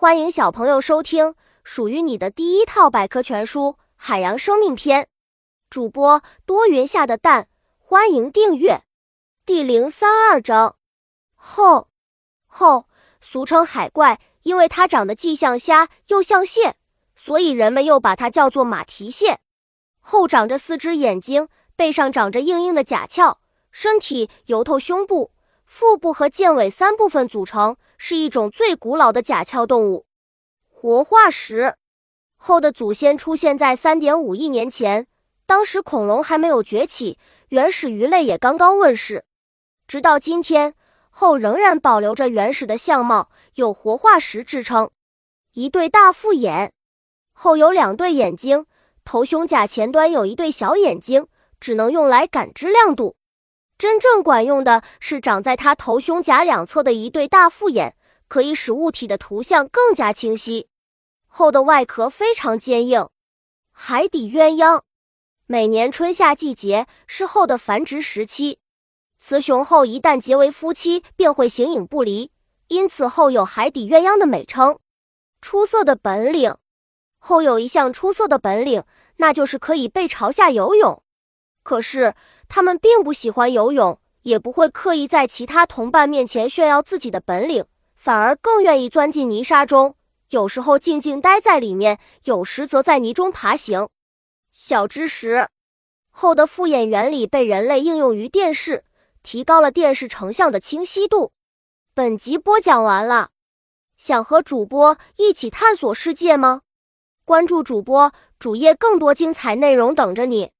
欢迎小朋友收听属于你的第一套百科全书《海洋生命篇》。主播多云下的蛋，欢迎订阅。第零三二章，后后，俗称海怪，因为它长得既像虾又像蟹，所以人们又把它叫做马蹄蟹。后长着四只眼睛，背上长着硬硬的甲壳，身体由头、胸部。腹部和剑尾三部分组成，是一种最古老的甲壳动物。活化石后的祖先出现在三点五亿年前，当时恐龙还没有崛起，原始鱼类也刚刚问世。直到今天，后仍然保留着原始的相貌，有活化石之称。一对大复眼，后有两对眼睛，头胸甲前端有一对小眼睛，只能用来感知亮度。真正管用的是长在它头胸甲两侧的一对大复眼，可以使物体的图像更加清晰。后的外壳非常坚硬。海底鸳鸯，每年春夏季节是后的繁殖时期，雌雄后一旦结为夫妻，便会形影不离，因此后有海底鸳鸯的美称。出色的本领，后有一项出色的本领，那就是可以背朝下游泳。可是。他们并不喜欢游泳，也不会刻意在其他同伴面前炫耀自己的本领，反而更愿意钻进泥沙中，有时候静静待在里面，有时则在泥中爬行。小知识：后的复眼原理被人类应用于电视，提高了电视成像的清晰度。本集播讲完了，想和主播一起探索世界吗？关注主播主页，更多精彩内容等着你。